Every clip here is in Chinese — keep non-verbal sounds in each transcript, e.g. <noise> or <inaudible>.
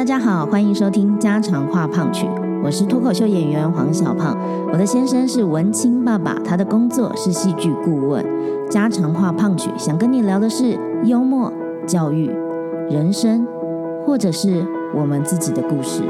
大家好，欢迎收听家常话胖曲，我是脱口秀演员黄小胖。我的先生是文青爸爸，他的工作是戏剧顾问。家常话胖曲想跟你聊的是幽默、教育、人生，或者是我们自己的故事。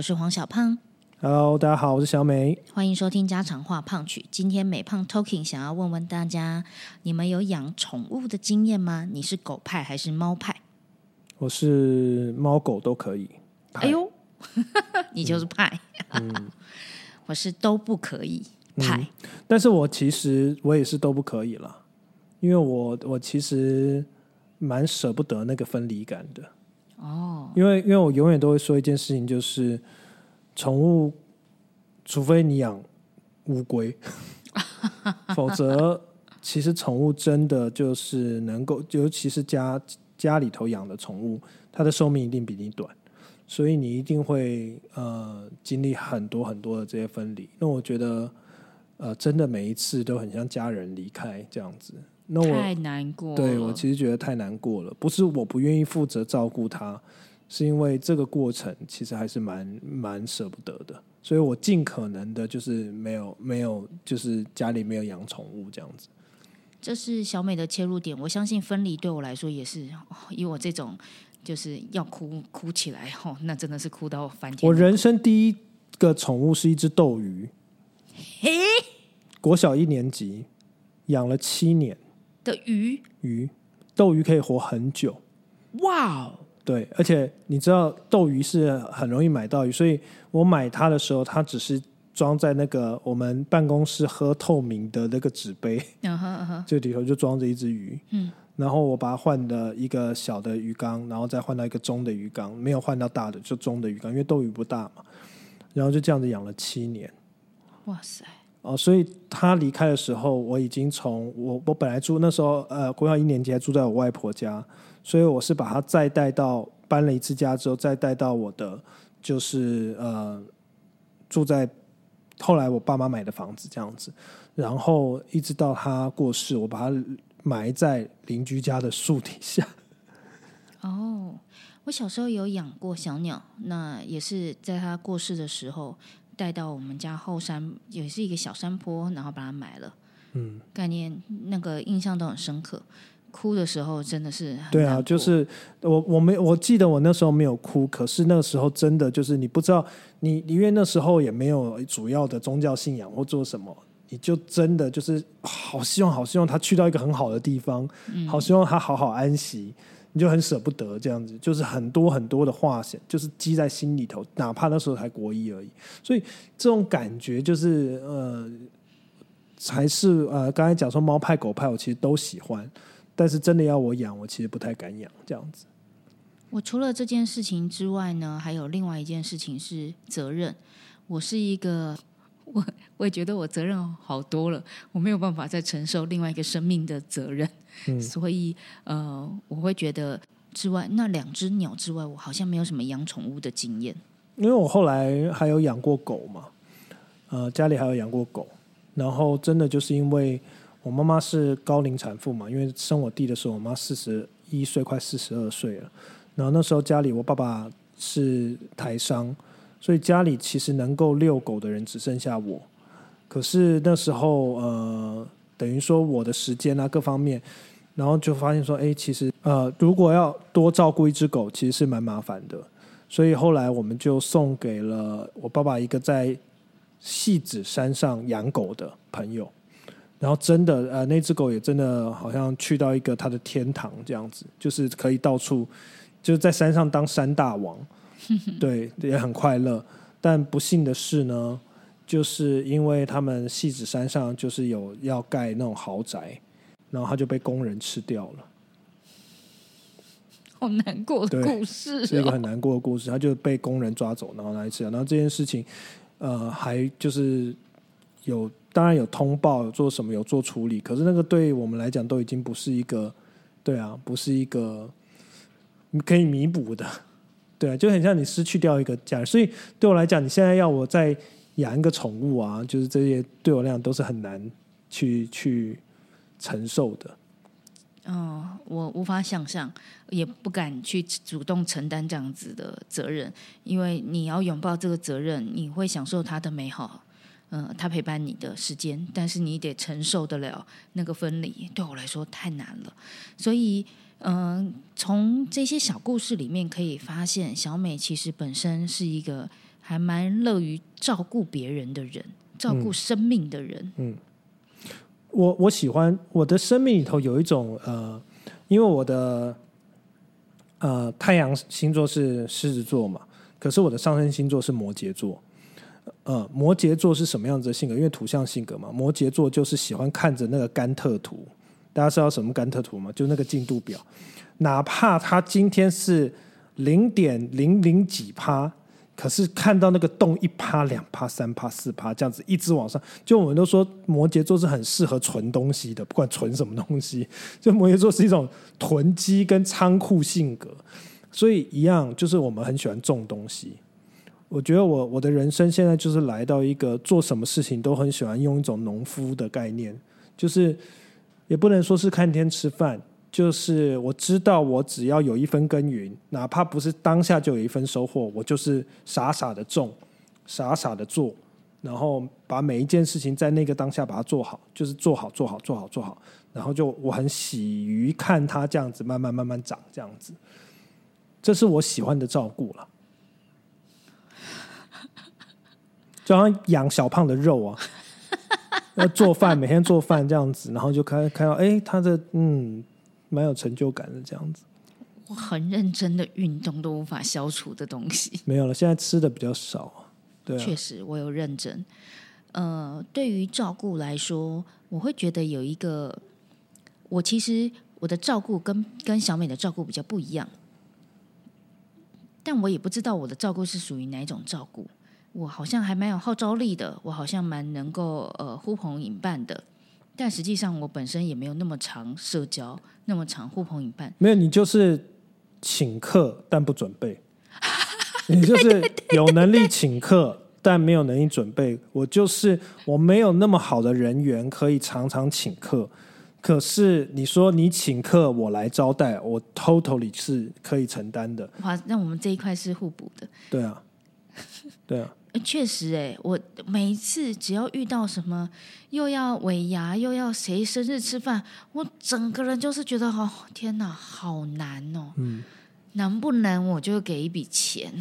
我是黄小胖，Hello，大家好，我是小美。欢迎收听家常话胖曲。今天美胖 Talking 想要问问大家，你们有养宠物的经验吗？你是狗派还是猫派？我是猫狗都可以。哎呦，<laughs> 你就是派，<laughs> 我是都不可以派。但是我其实我也是都不可以了，因为我我其实蛮舍不得那个分离感的。哦，因为因为我永远都会说一件事情，就是宠物，除非你养乌龟，<laughs> 否则其实宠物真的就是能够，尤其是家家里头养的宠物，它的寿命一定比你短，所以你一定会呃经历很多很多的这些分离。那我觉得呃真的每一次都很像家人离开这样子。那我太难过了。对我其实觉得太难过了，不是我不愿意负责照顾它，是因为这个过程其实还是蛮蛮舍不得的，所以我尽可能的就是没有没有就是家里没有养宠物这样子。这是小美的切入点。我相信分离对我来说也是，哦以我这种就是要哭哭起来哦，那真的是哭到翻天。我人生第一个宠物是一只斗鱼，嘿国小一年级养了七年的鱼，鱼，斗鱼可以活很久。哇哦，对，而且你知道斗鱼是很容易买到鱼，所以我买它的时候，它只是装在那个我们办公室喝透明的那个纸杯，嗯哼嗯哼，这里头就装着一只鱼。嗯，然后我把它换的一个小的鱼缸，然后再换到一个中的鱼缸，没有换到大的，就中的鱼缸，因为斗鱼不大嘛。然后就这样子养了七年哇塞，哦，所以他离开的时候，我已经从我我本来住那时候呃国小一年级还住在我外婆家，所以我是把他再带到搬了一次家之后，再带到我的就是呃住在后来我爸妈买的房子这样子，然后一直到他过世，我把他埋在邻居家的树底下。<laughs> 哦，我小时候有养过小鸟，那也是在他过世的时候带到我们家后山，也是一个小山坡，然后把它埋了。嗯，概念那个印象都很深刻，哭的时候真的是对啊，就是我我没我记得我那时候没有哭，可是那个时候真的就是你不知道你因为那时候也没有主要的宗教信仰或做什么，你就真的就是好希望好希望他去到一个很好的地方，好希望他好好安息。你就很舍不得这样子，就是很多很多的话，就是积在心里头，哪怕那时候才国一而已。所以这种感觉就是呃，才是呃，刚才讲说猫派狗派，我其实都喜欢，但是真的要我养，我其实不太敢养这样子。我除了这件事情之外呢，还有另外一件事情是责任。我是一个，我 <laughs> 我也觉得我责任好多了，我没有办法再承受另外一个生命的责任，嗯 <laughs> 所以呃，我会觉得之外那两只鸟之外，我好像没有什么养宠物的经验。因为我后来还有养过狗嘛，呃，家里还有养过狗，然后真的就是因为我妈妈是高龄产妇嘛，因为生我弟的时候，我妈四十一岁，快四十二岁了，然后那时候家里我爸爸是台商，所以家里其实能够遛狗的人只剩下我，可是那时候呃，等于说我的时间啊各方面。然后就发现说，哎，其实呃，如果要多照顾一只狗，其实是蛮麻烦的。所以后来我们就送给了我爸爸一个在戏子山上养狗的朋友，然后真的呃那只狗也真的好像去到一个它的天堂这样子，就是可以到处就是在山上当山大王，<laughs> 对，也很快乐。但不幸的是呢，就是因为他们戏子山上就是有要盖那种豪宅，然后他就被工人吃掉了。好难过的故事、哦。是一个很难过的故事。他就被工人抓走，然后拿去吃掉。然后这件事情，呃，还就是有当然有通报，有做什么，有做处理。可是那个对我们来讲，都已经不是一个，对啊，不是一个可以弥补的。对啊，就很像你失去掉一个家人，所以对我来讲，你现在要我再养一个宠物啊，就是这些对我来讲都是很难去去承受的。哦，我无法想象，也不敢去主动承担这样子的责任，因为你要拥抱这个责任，你会享受它的美好，嗯、他陪伴你的时间，但是你得承受得了那个分离，对我来说太难了。所以，嗯、从这些小故事里面可以发现，小美其实本身是一个还蛮乐于照顾别人的人，照顾生命的人。嗯我我喜欢我的生命里头有一种呃，因为我的呃太阳星座是狮子座嘛，可是我的上升星座是摩羯座。呃，摩羯座是什么样子的性格？因为土象性格嘛，摩羯座就是喜欢看着那个甘特图。大家知道什么甘特图吗？就那个进度表，哪怕他今天是零点零零几趴，可是看到那个洞一趴、两趴、三趴、四趴这样子一直往上，就我们都说摩羯座是很适合存东西的，不管存什么东西，就摩羯座是一种囤积跟仓库性格，所以一样就是我们很喜欢种东西。我觉得我我的人生现在就是来到一个做什么事情都很喜欢用一种农夫的概念，就是也不能说是看天吃饭，就是我知道我只要有一分耕耘，哪怕不是当下就有一分收获，我就是傻傻的种，傻傻的做，然后把每一件事情在那个当下把它做好，就是做好做好做好做好，然后就我很喜于看它这样子慢慢慢慢长这样子，这是我喜欢的照顾了。<laughs> 就好像养小胖的肉啊，要做饭，每天做饭这样子，然后就看看到，哎、他的嗯，蛮有成就感的这样子。我很认真的运动都无法消除的东西。没有了，现在吃的比较少啊，对啊确，实，我有认真。呃，对于照顾来说，我会觉得有一个，我其实我的照顾跟跟小美的照顾比较不一样，但我也不知道我的照顾是属于哪一种照顾。我好像还蛮有号召力的，我好像蛮能够呃呼朋引伴的，但实际上我本身也没有那么常社交，那么常呼朋引伴。没有你就是请客但不准备，你就是 <laughs> 有能力请客但没有能力准备。我就是我没有那么好的人缘可以常常请客，可是你说你请客我来招待，我 totally 是可以承担的。哇，那我们这一块是互补的。对啊，对啊。呃确实，哎，我每一次只要遇到什么又要尾牙，又要谁生日吃饭，我整个人就是觉得哦，天哪，好难哦。嗯，能不能我就给一笔钱，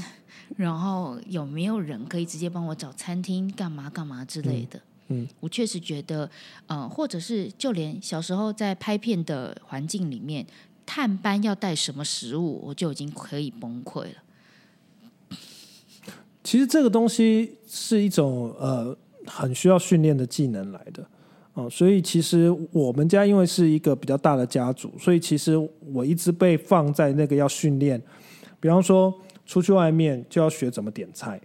然后有没有人可以直接帮我找餐厅干嘛干嘛之类的？嗯嗯我确实觉得，呃，或者是就连小时候在拍片的环境里面，探班要带什么食物，我就已经可以崩溃了。其实这个东西是一种呃很需要训练的技能来的哦、所以其实我们家因为是一个比较大的家族，所以其实我一直被放在那个要训练，比方说出去外面就要学怎么点菜，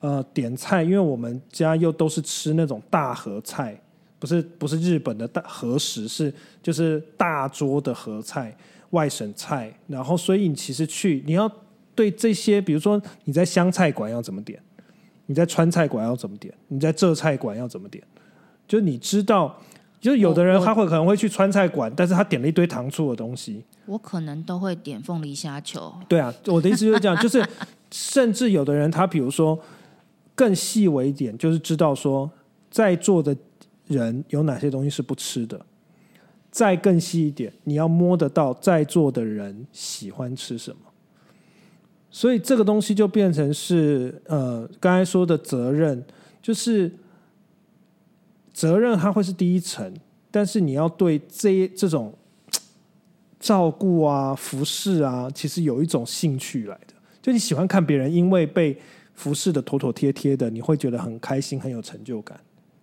呃，点菜，因为我们家又都是吃那种大盒菜，不是不是日本的大和食，是就是大桌的合菜、外省菜，然后所以你其实去你要对这些，比如说你在湘菜馆要怎么点，你在川菜馆要怎么点，你在浙菜馆要怎么点，就你知道，就有的人他会可能会去川菜馆，但是他点了一堆糖醋的东西，我可能都会点凤梨虾球，对啊，我的意思就是这样，<laughs> 就是甚至有的人他比如说更细微一点，就是知道说在座的人有哪些东西是不吃的。再更细一点，你要摸得到在座的人喜欢吃什么。所以这个东西就变成是呃，刚才说的责任，就是责任它会是第一层，但是你要对这这种照顾啊、服侍啊，其实有一种兴趣来的。就你喜欢看别人因为被服侍的妥妥帖帖的，你会觉得很开心、很有成就感。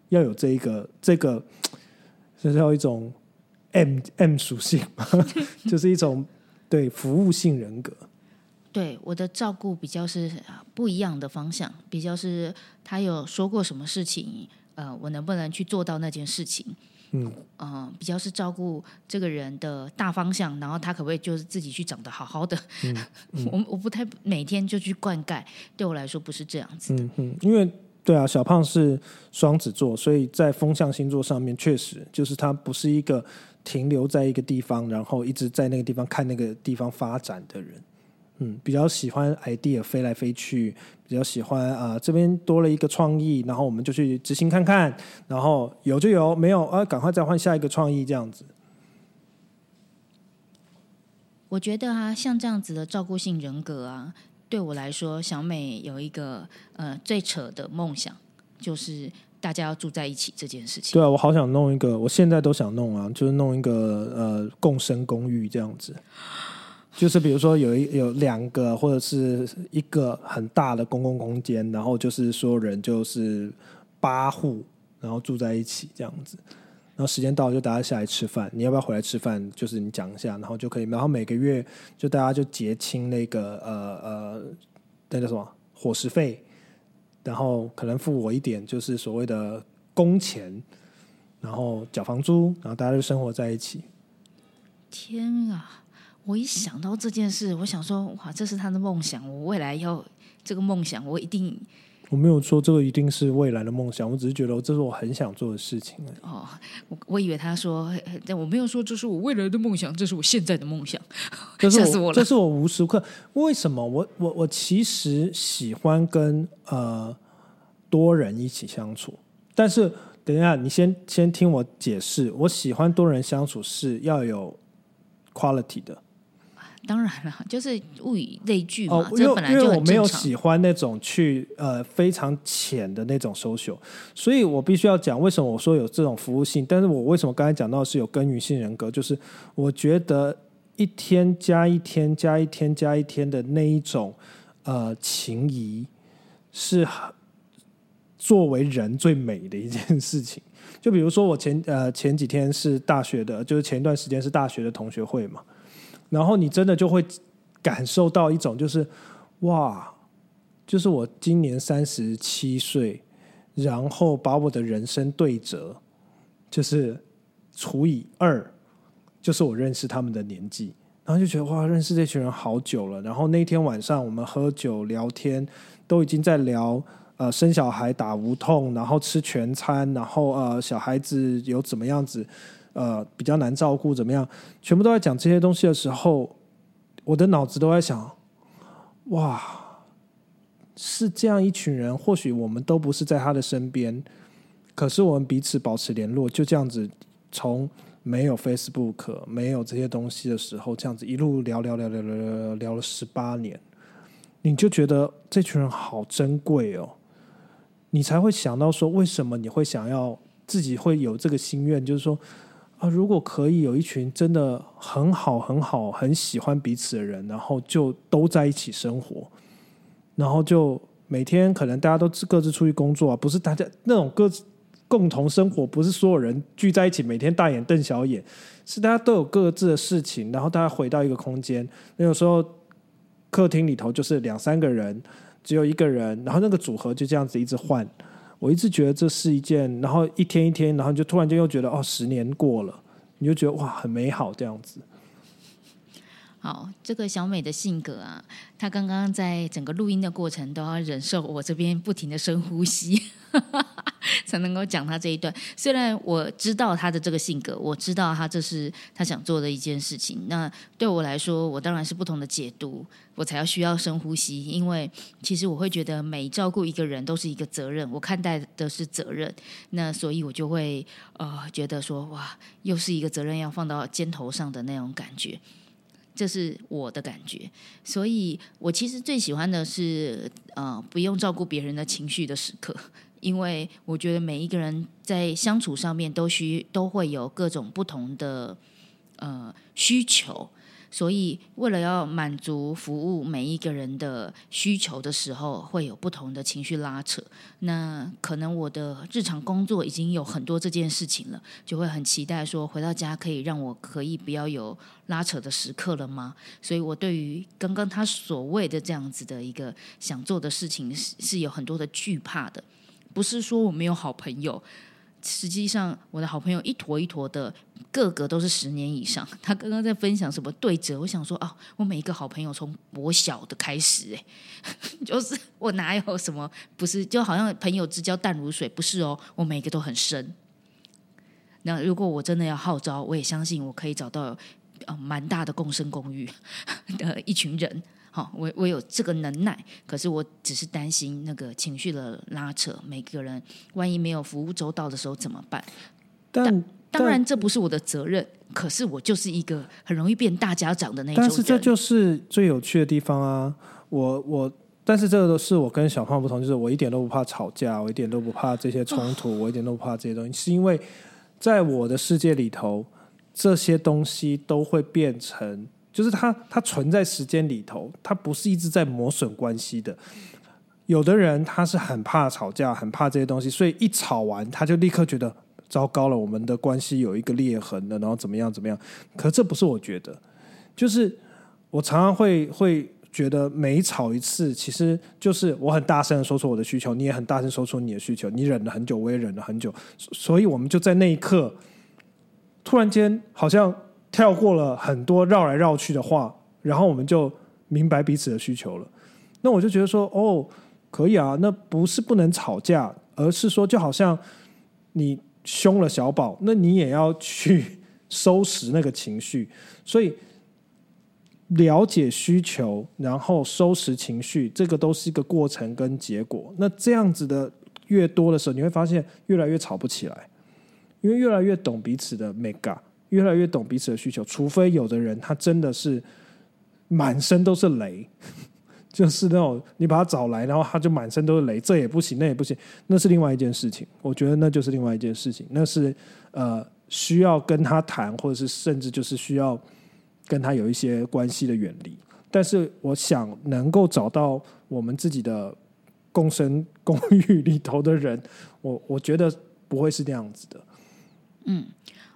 要有这一个这个，这叫一种 M M 属性，<laughs> 就是一种对服务性人格。对我的照顾比较是啊不一样的方向，比较是他有说过什么事情，呃，我能不能去做到那件事情？嗯呃，比较是照顾这个人的大方向，然后他可不可以就是自己去长得好好的？<laughs> 我我不太每天就去灌溉，对我来说不是这样子。嗯嗯，因为对啊，小胖是双子座，所以在风象星座上面，确实就是他不是一个停留在一个地方，然后一直在那个地方看那个地方发展的人。嗯，比较喜欢 idea 飞来飞去，比较喜欢啊、这边多了一个创意，然后我们就去执行看看，然后有就有，没有啊，赶快再换下一个创意这样子。我觉得啊，像这样子的照顾性人格啊，对我来说，小美有一个呃最扯的梦想，就是大家要住在一起这件事情。对啊，我好想弄一个，我现在都想弄啊，就是弄一个呃共生公寓这样子。就是比如说有一有两个或者是一个很大的公共空间，然后就是所有人就是八户，然后住在一起这样子。然后时间到了就大家下来吃饭，你要不要回来吃饭？就是你讲一下，然后就可以。然后每个月就大家就结清那个呃呃那叫什么伙食费，然后可能付我一点，就是所谓的工钱，然后缴房租，然后大家就生活在一起。天啊！我一想到这件事，我想说，哇，这是他的梦想，我未来要这个梦想，我一定我没有说这个一定是未来的梦想，我只是觉得这是我很想做的事情。哦。我我以为他说，但我没有说这是我未来的梦想，这是我现在的梦想。<laughs> 这是吓死我了这是我无时无刻为什么我我我其实喜欢跟呃多人一起相处，但是等一下你先先听我解释，我喜欢多人相处是要有 quality 的当然了，<laughs> 就是物以类聚嘛，这本来就因为我没有。喜欢那种去呃非常浅的那种 social，所以我必须要讲为什么我说有这种服务性，但是我为什么刚才讲到是有耕耘性人格，就是我觉得一天加一天加一天加一天的那一种呃情谊是很作为人最美的一件事情。就比如说我前呃前几天是大学的，就是前一段时间是大学的同学会嘛，然后你真的就会感受到一种就是哇，就是我今年三十七岁，然后把我的人生对折，就是除以二，就是我认识他们的年纪，然后就觉得哇，认识这群人好久了。然后那天晚上我们喝酒聊天，都已经在聊呃生小孩打无痛，然后吃全餐，然后呃小孩子有怎么样子呃，比较难照顾。怎么样？全部都在讲这些东西的时候，我的脑子都在想：哇，是这样一群人。或许我们都不是在他的身边，可是我们彼此保持联络，就这样子。从没有 Facebook、没有这些东西的时候，这样子一路聊聊、聊聊、聊聊、聊了十八年，你就觉得这群人好珍贵哦。你才会想到说：为什么你会想要自己会有这个心愿？就是说……啊，如果可以有一群真的很好、很好、很喜欢彼此的人，然后就都在一起生活，然后就每天可能大家都各自出去工作啊，不是大家那种各自共同生活，不是所有人聚在一起每天大眼瞪小眼，是大家都有各自的事情，然后大家回到一个空间。那有时候客厅里头就是两三个人，只有一个人，然后那个组合就这样子一直换。我一直觉得这是一件，然后一天一天，然后就突然间又觉得哦，十年过了，你就觉得哇，很美好这样子。好，这个小美的性格啊，她刚刚在整个录音的过程都要忍受我这边不停的深呼吸，<laughs> 才能够讲她这一段。虽然我知道她的这个性格，我知道她这是她想做的一件事情，那对我来说，我当然是不同的解读，我才要需要深呼吸。因为其实我会觉得每照顾一个人都是一个责任，我看待的是责任，那所以我就会呃觉得说，哇，又是一个责任要放到肩头上的那种感觉。这是我的感觉，所以我其实最喜欢的是呃，不用照顾别人的情绪的时刻，因为我觉得每一个人在相处上面都需都会有各种不同的呃需求，所以为了要满足服务每一个人的需求的时候，会有不同的情绪拉扯。那可能我的日常工作已经有很多这件事情了，就会很期待说回到家可以让我可以不要有拉扯的时刻了吗？所以我对于刚刚他所谓的这样子的一个想做的事情是是有很多的惧怕的，不是说我没有好朋友。实际上我的好朋友一坨一坨的，个个都是十年以上。<laughs> 他刚刚在分享什么对折，我想说啊，我每一个好朋友从我小的开始，哎，<laughs> 就是我哪有什么不是，就好像朋友之交淡如水，不是哦，我每个都很深。那如果我真的要号召，我也相信我可以找到呃蛮大的共生公寓的一群人。好，我我有这个能耐，可是我只是担心那个情绪的拉扯，每个人万一没有服务周到的时候怎么办？但当然这不是我的责任，可是我就是一个很容易变大家长的那种但是这就是最有趣的地方啊！我我，但是这个都是我跟小胖不同，就是我一点都不怕吵架，我一点都不怕这些冲突，我一点都不怕这些东西，是因为在我的世界里头，这些东西都会变成。就是它，它存在时间里头，它不是一直在磨损关系的。有的人他是很怕吵架，很怕这些东西，所以一吵完他就立刻觉得糟糕了，我们的关系有一个裂痕了，然后怎么样怎么样。可这不是我觉得，就是我常常会会觉得每吵一次，其实就是我很大声的说出我的需求，你也很大声说出你的需求，你忍了很久，我也忍了很久，所以我们就在那一刻突然间好像。跳过了很多绕来绕去的话，然后我们就明白彼此的需求了。那我就觉得说，哦，可以啊，那不是不能吵架，而是说，就好像你凶了小宝，那你也要去收拾那个情绪。所以了解需求，然后收拾情绪，这个都是一个过程跟结果。那这样子的越多的时候，你会发现越来越吵不起来，因为越来越懂彼此的 mega。越来越懂彼此的需求，除非有的人他真的是满身都是雷，<laughs> 就是那种你把他找来，然后他就满身都是雷，这也不行，那也不行，那是另外一件事情。我觉得那就是另外一件事情，那是呃需要跟他谈，或者是甚至就是需要跟他有一些关系的远离。但是我想能够找到我们自己的共生公寓里头的人，我我觉得不会是那样子的。嗯。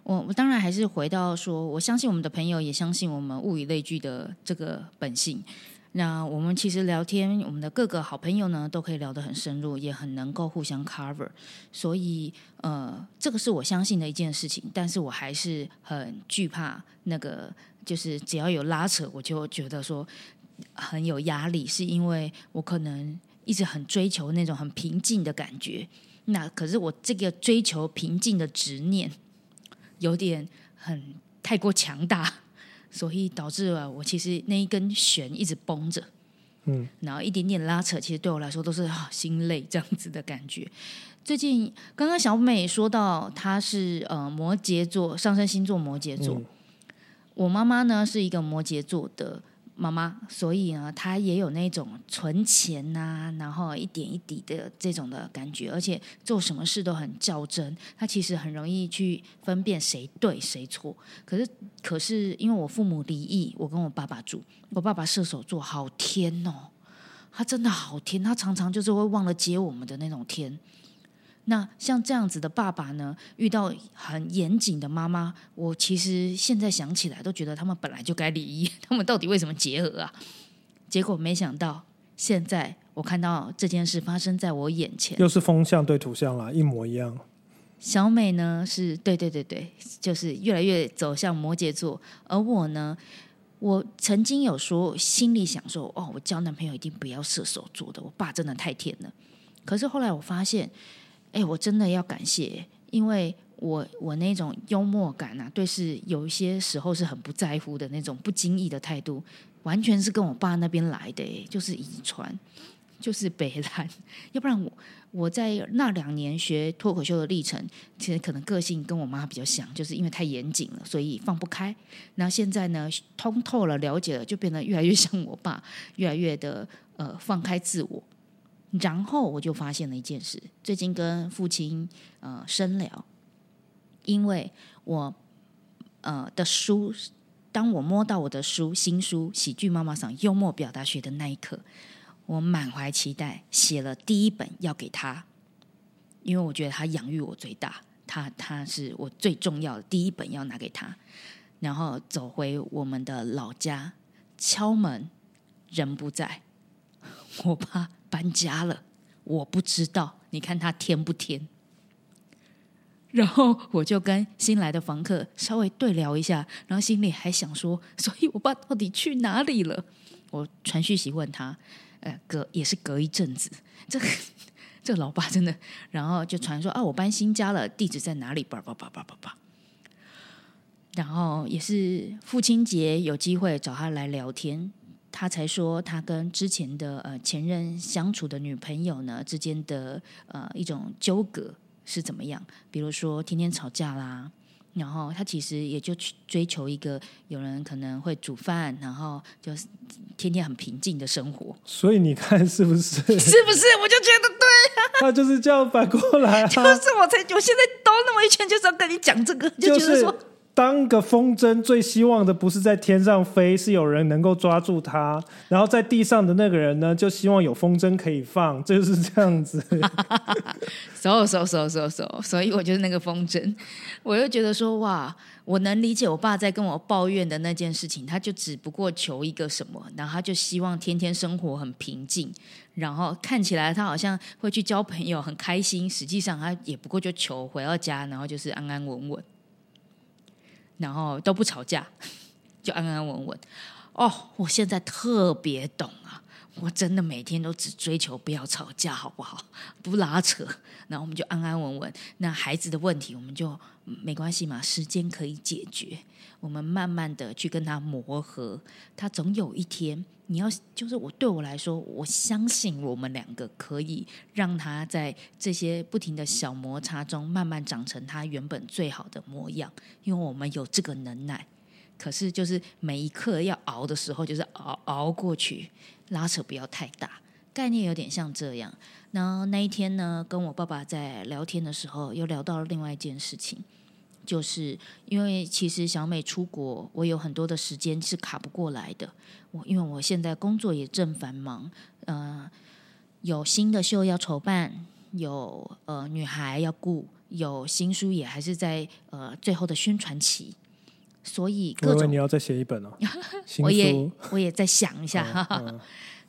我我当然还是回到说，我相信我们的朋友也相信我们物以类聚的这个本性。那我们其实聊天，我们的各个好朋友呢，都可以聊得很深入，也很能够互相 cover。所以，呃，这个是我相信的一件事情。但是我还是很惧怕那个，就是只要有拉扯，我就觉得说很有压力，是因为我可能一直很追求那种很平静的感觉。那可是我这个追求平静的执念。有点很太过强大，<laughs> 所以导致了我其实那一根弦一直绷着，嗯，然后一点点拉扯，其实对我来说都是啊心累这样子的感觉。最近刚刚小美说到她是呃摩羯座上升星座摩羯座，我妈妈呢是一个摩羯座的。妈妈，所以呢，她也有那种存钱呐，然后一点一滴的这种的感觉，而且做什么事都很较真。她其实很容易去分辨谁对谁错。可是，可是因为我父母离异，我跟我爸爸住，我爸爸射手座，好天哦，他真的好天，他常常就是会忘了接我们的那种天。那像这样子的爸爸呢，遇到很严谨的妈妈，我其实现在想起来都觉得他们本来就该离异，<laughs> 他们到底为什么结合啊？结果没想到，现在我看到这件事发生在我眼前，又是风向对图像啦，一模一样。小美呢是对对对对，就是越来越走向摩羯座，而我呢，我曾经有说心里想说，哦，我交男朋友一定不要射手座的，我爸真的太甜了。可是后来我发现。哎，我真的要感谢，因为我我那种幽默感啊，对是有一些时候是很不在乎的那种不经意的态度，完全是跟我爸那边来的，就是遗传，就是北兰。要不然我我在那两年学脱口秀的历程，其实可能个性跟我妈比较像，就是因为太严谨了，所以放不开。那现在呢，通透了，了解了，就变得越来越像我爸，越来越的呃放开自我。然后我就发现了一件事，最近跟父亲呃深聊，因为我呃的书，当我摸到我的书新书《喜剧妈妈上幽默表达学》的那一刻，我满怀期待，写了第一本要给他，因为我觉得他养育我最大，他他是我最重要的第一本要拿给他，然后走回我们的老家，敲门，人不在，我怕。搬家了，我不知道。你看他添不添？然后我就跟新来的房客稍微对聊一下，然后心里还想说，所以我爸到底去哪里了？我传讯息问他，呃，隔也是隔一阵子，这这老爸真的，然后就传说啊，我搬新家了，地址在哪里？叭叭叭叭叭叭。然后也是父亲节有机会找他来聊天，他才说他跟之前的呃前任相处的女朋友呢之间的呃一种纠葛是怎么样，比如说天天吵架啦，然后他其实也就去追求一个有人可能会煮饭，然后就是天天很平静的生活，所以你看是不是？<laughs> 是不是？我就觉得对，<laughs> 他就是这样反过来啊，就是我才我现在兜那么一圈，就是要跟你讲这个，就就是觉得说。当个风筝，最希望的不是在天上飞，是有人能够抓住它。然后在地上的那个人呢，就希望有风筝可以放，就是这样子。收收收收收，所以我就是那个风筝，我就觉得说哇，我能理解我爸在跟我抱怨的那件事情，他就只不过求一个什么，然后他就希望天天生活很平静，然后看起来他好像会去交朋友很开心，实际上他也不过就求回到家，然后就是安安稳稳，然后都不吵架，就安安稳稳。哦，我现在特别懂啊。我真的每天都只追求不要吵架，好不好？不拉扯，然后我们就安安稳稳。那孩子的问题，我们就没关系嘛，时间可以解决。我们慢慢的去跟他磨合，他总有一天，你要就是我对我来说，我相信我们两个可以让他在这些不停的小摩擦中，慢慢长成他原本最好的模样，因为我们有这个能耐。可是就是每一刻要熬的时候，就是熬熬过去，拉扯不要太大，概念有点像这样。然后那一天呢，跟我爸爸在聊天的时候，又聊到了另外一件事情，就是因为其实小美出国，我有很多的时间是卡不过来的。我因为我现在工作也正繁忙，呃，有新的秀要筹办，有呃女孩要顾，有新书也还是在呃最后的宣传期。所以各种我以为你要再写一本哦，<laughs> 新我也书。我也在想一下，哈哈。嗯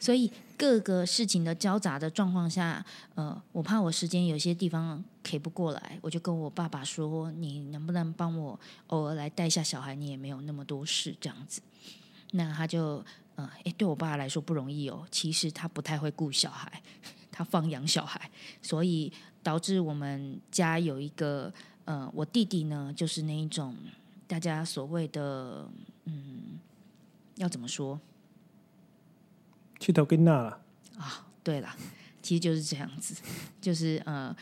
所以各个事情的交杂的状况下，呃，我怕我时间有些地方给不过来，我就跟我爸爸说：“你能不能帮我偶尔来带一下小孩？你也没有那么多事这样子。”那他就，呃，诶，对我爸来说不容易哦。其实他不太会顾小孩，<laughs> 他放养小孩，所以导致我们家有一个，呃，我弟弟呢，就是那一种大家所谓的，嗯，要怎么说？去头跟那了，啊对啦，其实就是这样子，就是呃，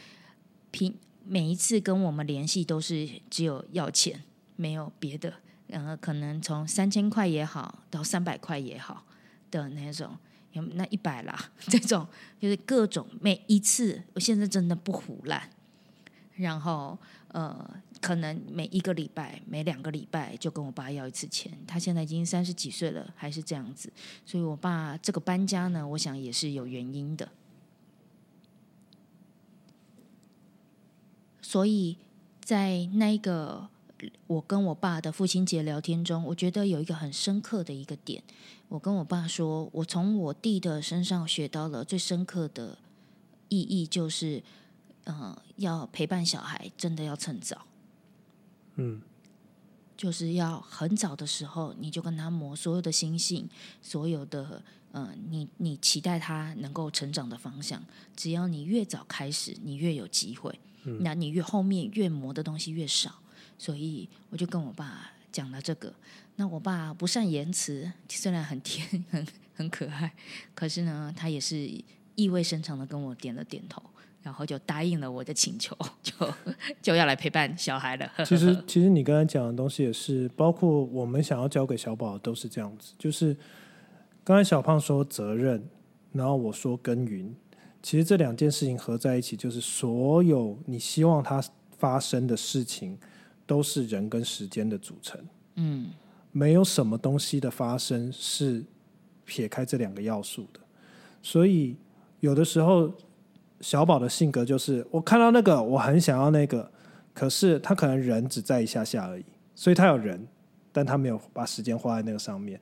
平每一次跟我们联系都是只有要钱，没有别的。然后可能从三千块也好，到三百块也好的那种，有那一百啦，这种就是各种每一次，我现在真的不胡乱。然后呃，可能每一个礼拜、每两个礼拜就跟我爸要一次钱。他现在已经三十几岁了，还是这样子。所以我爸这个搬家呢，我想也是有原因的。所以在那一个我跟我爸的父亲节聊天中，我觉得有一个很深刻的一个点。我跟我爸说，我从我弟的身上学到了最深刻的意义，就是呃，要陪伴小孩，真的要趁早。嗯，就是要很早的时候，你就跟他磨所有的心性，所有的呃，你你期待他能够成长的方向。只要你越早开始，你越有机会。那你越后面越磨的东西越少。所以我就跟我爸讲了这个。那我爸不善言辞，虽然很甜 <laughs> 很很可爱，可是呢，他也是意味深长的跟我点了点头。然后就答应了我的请求，就就要来陪伴小孩了。其实 <laughs> 其实你刚才讲的东西也是，包括我们想要教给小宝都是这样子。就是刚才小胖说责任，然后我说耕耘，其实这两件事情合在一起，就是所有你希望它发生的事情，都是人跟时间的组成。嗯，没有什么东西的发生是撇开这两个要素的，所以有的时候小宝的性格就是，我看到那个我很想要那个，可是他可能人只在一下下而已，所以他有人，但他没有把时间花在那个上面，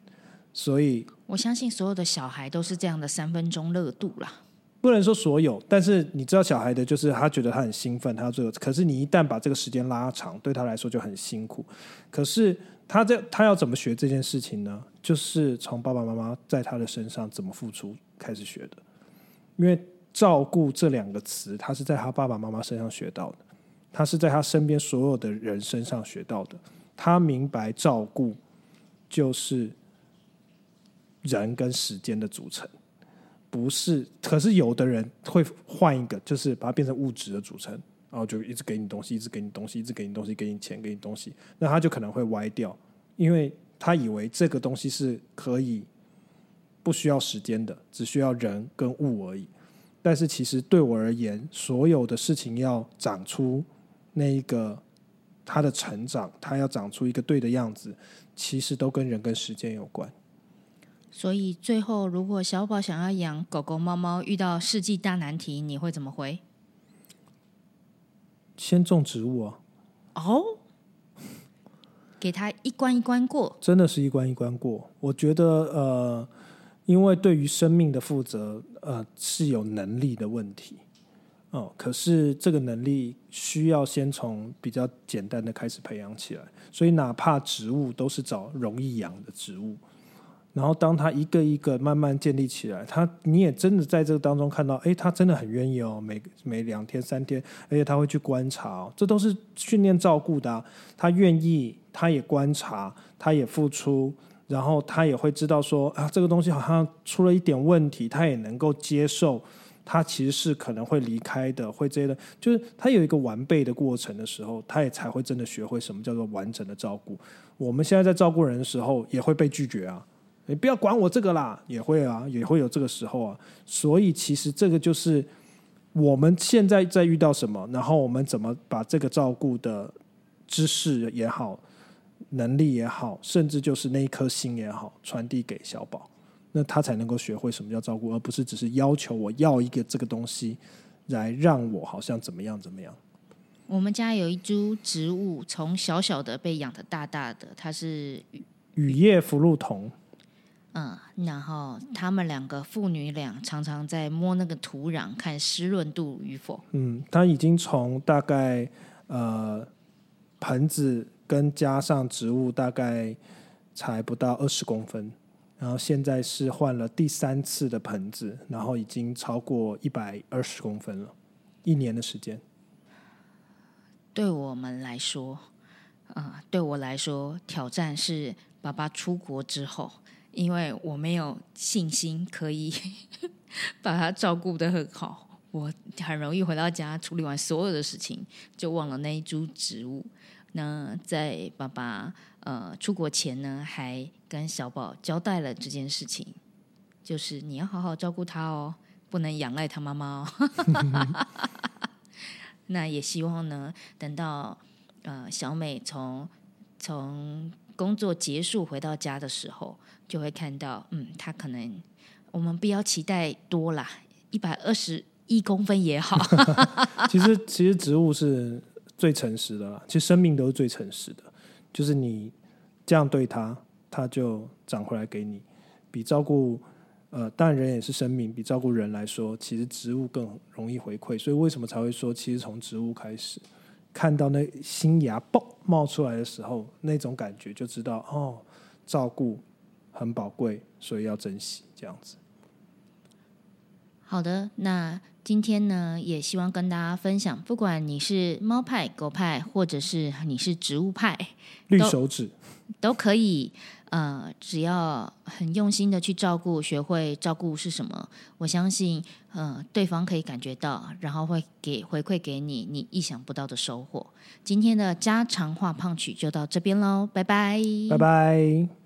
所以我相信所有的小孩都是这样的三分钟热度啦。不能说所有，但是你知道小孩的就是他觉得他很兴奋，他要做，可是你一旦把这个时间拉长，对他来说就很辛苦。可是他这他要怎么学这件事情呢？就是从爸爸妈妈在他的身上怎么付出开始学的，因为照顾这两个词，他是在他爸爸妈妈身上学到的，他是在他身边所有的人身上学到的。他明白照顾就是人跟时间的组成。不是，可是有的人会换一个，就是把它变成物质的组成，然后就一直给你东西，一直给你东西，一直给你东西，给你钱，给你东西，那他就可能会歪掉，因为他以为这个东西是可以不需要时间的，只需要人跟物而已。但是其实对我而言，所有的事情要长出那一个它的成长，它要长出一个对的样子，其实都跟人跟时间有关。所以最后，如果小宝想要养狗狗、猫猫，遇到世纪大难题，你会怎么回？先种植物啊！哦，给他一关一关过，真的是一关一关过。我觉得，呃，因为对于生命的负责，呃，是有能力的问题。哦，可是这个能力需要先从比较简单的开始培养起来。所以，哪怕植物都是找容易养的植物。然后，当他一个一个慢慢建立起来，他你也真的在这个当中看到，哎，他真的很愿意哦，每每两天三天，而且他会去观察，这都是训练照顾的。他愿意，他也观察，他也付出，然后他也会知道说啊，这个东西好像出了一点问题，他也能够接受，他其实是可能会离开的，会这样的，就是他有一个完备的过程的时候，他也才会真的学会什么叫做完整的照顾。我们现在在照顾人的时候，也会被拒绝啊。你不要管我这个啦，也会啊，也会有这个时候啊。所以其实这个就是我们现在在遇到什么，然后我们怎么把这个照顾的知识也好、能力也好，甚至就是那一颗心也好，传递给小宝，那他才能够学会什么叫照顾，而不是只是要求我要一个这个东西来让我好像怎么样怎么样。我们家有一株植物，从小小的被养的大大的，它是雨叶福禄桐。嗯，然后他们两个父女俩常常在摸那个土壤，看湿润度与否。嗯，它已经从大概呃盆子跟加上植物大概才不到二十公分，然后现在是换了第三次的盆子，然后已经超过一百二十公分了，一年的时间。对我们来说，啊，对我来说，挑战是爸爸出国之后。因为我没有信心可以 <laughs> 把它照顾的很好，我很容易回到家处理完所有的事情，就忘了那一株植物。那在爸爸呃出国前呢，还跟小宝交代了这件事情，就是你要好好照顾他哦，不能仰赖他妈妈哦。<laughs> 那也希望呢，等到呃小美从从工作结束回到家的时候。就会看到，嗯，他可能我们不要期待多啦，一百二十一公分也好。<laughs> 其实，其实植物是最诚实的啦，其实生命都是最诚实的，就是你这样对它，它就长回来给你。比照顾呃，当然人也是生命，比照顾人来说，其实植物更容易回馈。所以为什么才会说，其实从植物开始，看到那新芽爆冒出来的时候，那种感觉就知道哦，照顾。很宝贵，所以要珍惜。这样子。好的，那今天呢，也希望跟大家分享，不管你是猫派、狗派，或者是你是植物派，绿手指都可以。呃，只要很用心的去照顾，学会照顾是什么，我相信，呃，对方可以感觉到，然后会给回馈给你你意想不到的收获。今天的家常话胖曲就到这边喽，拜拜，拜拜。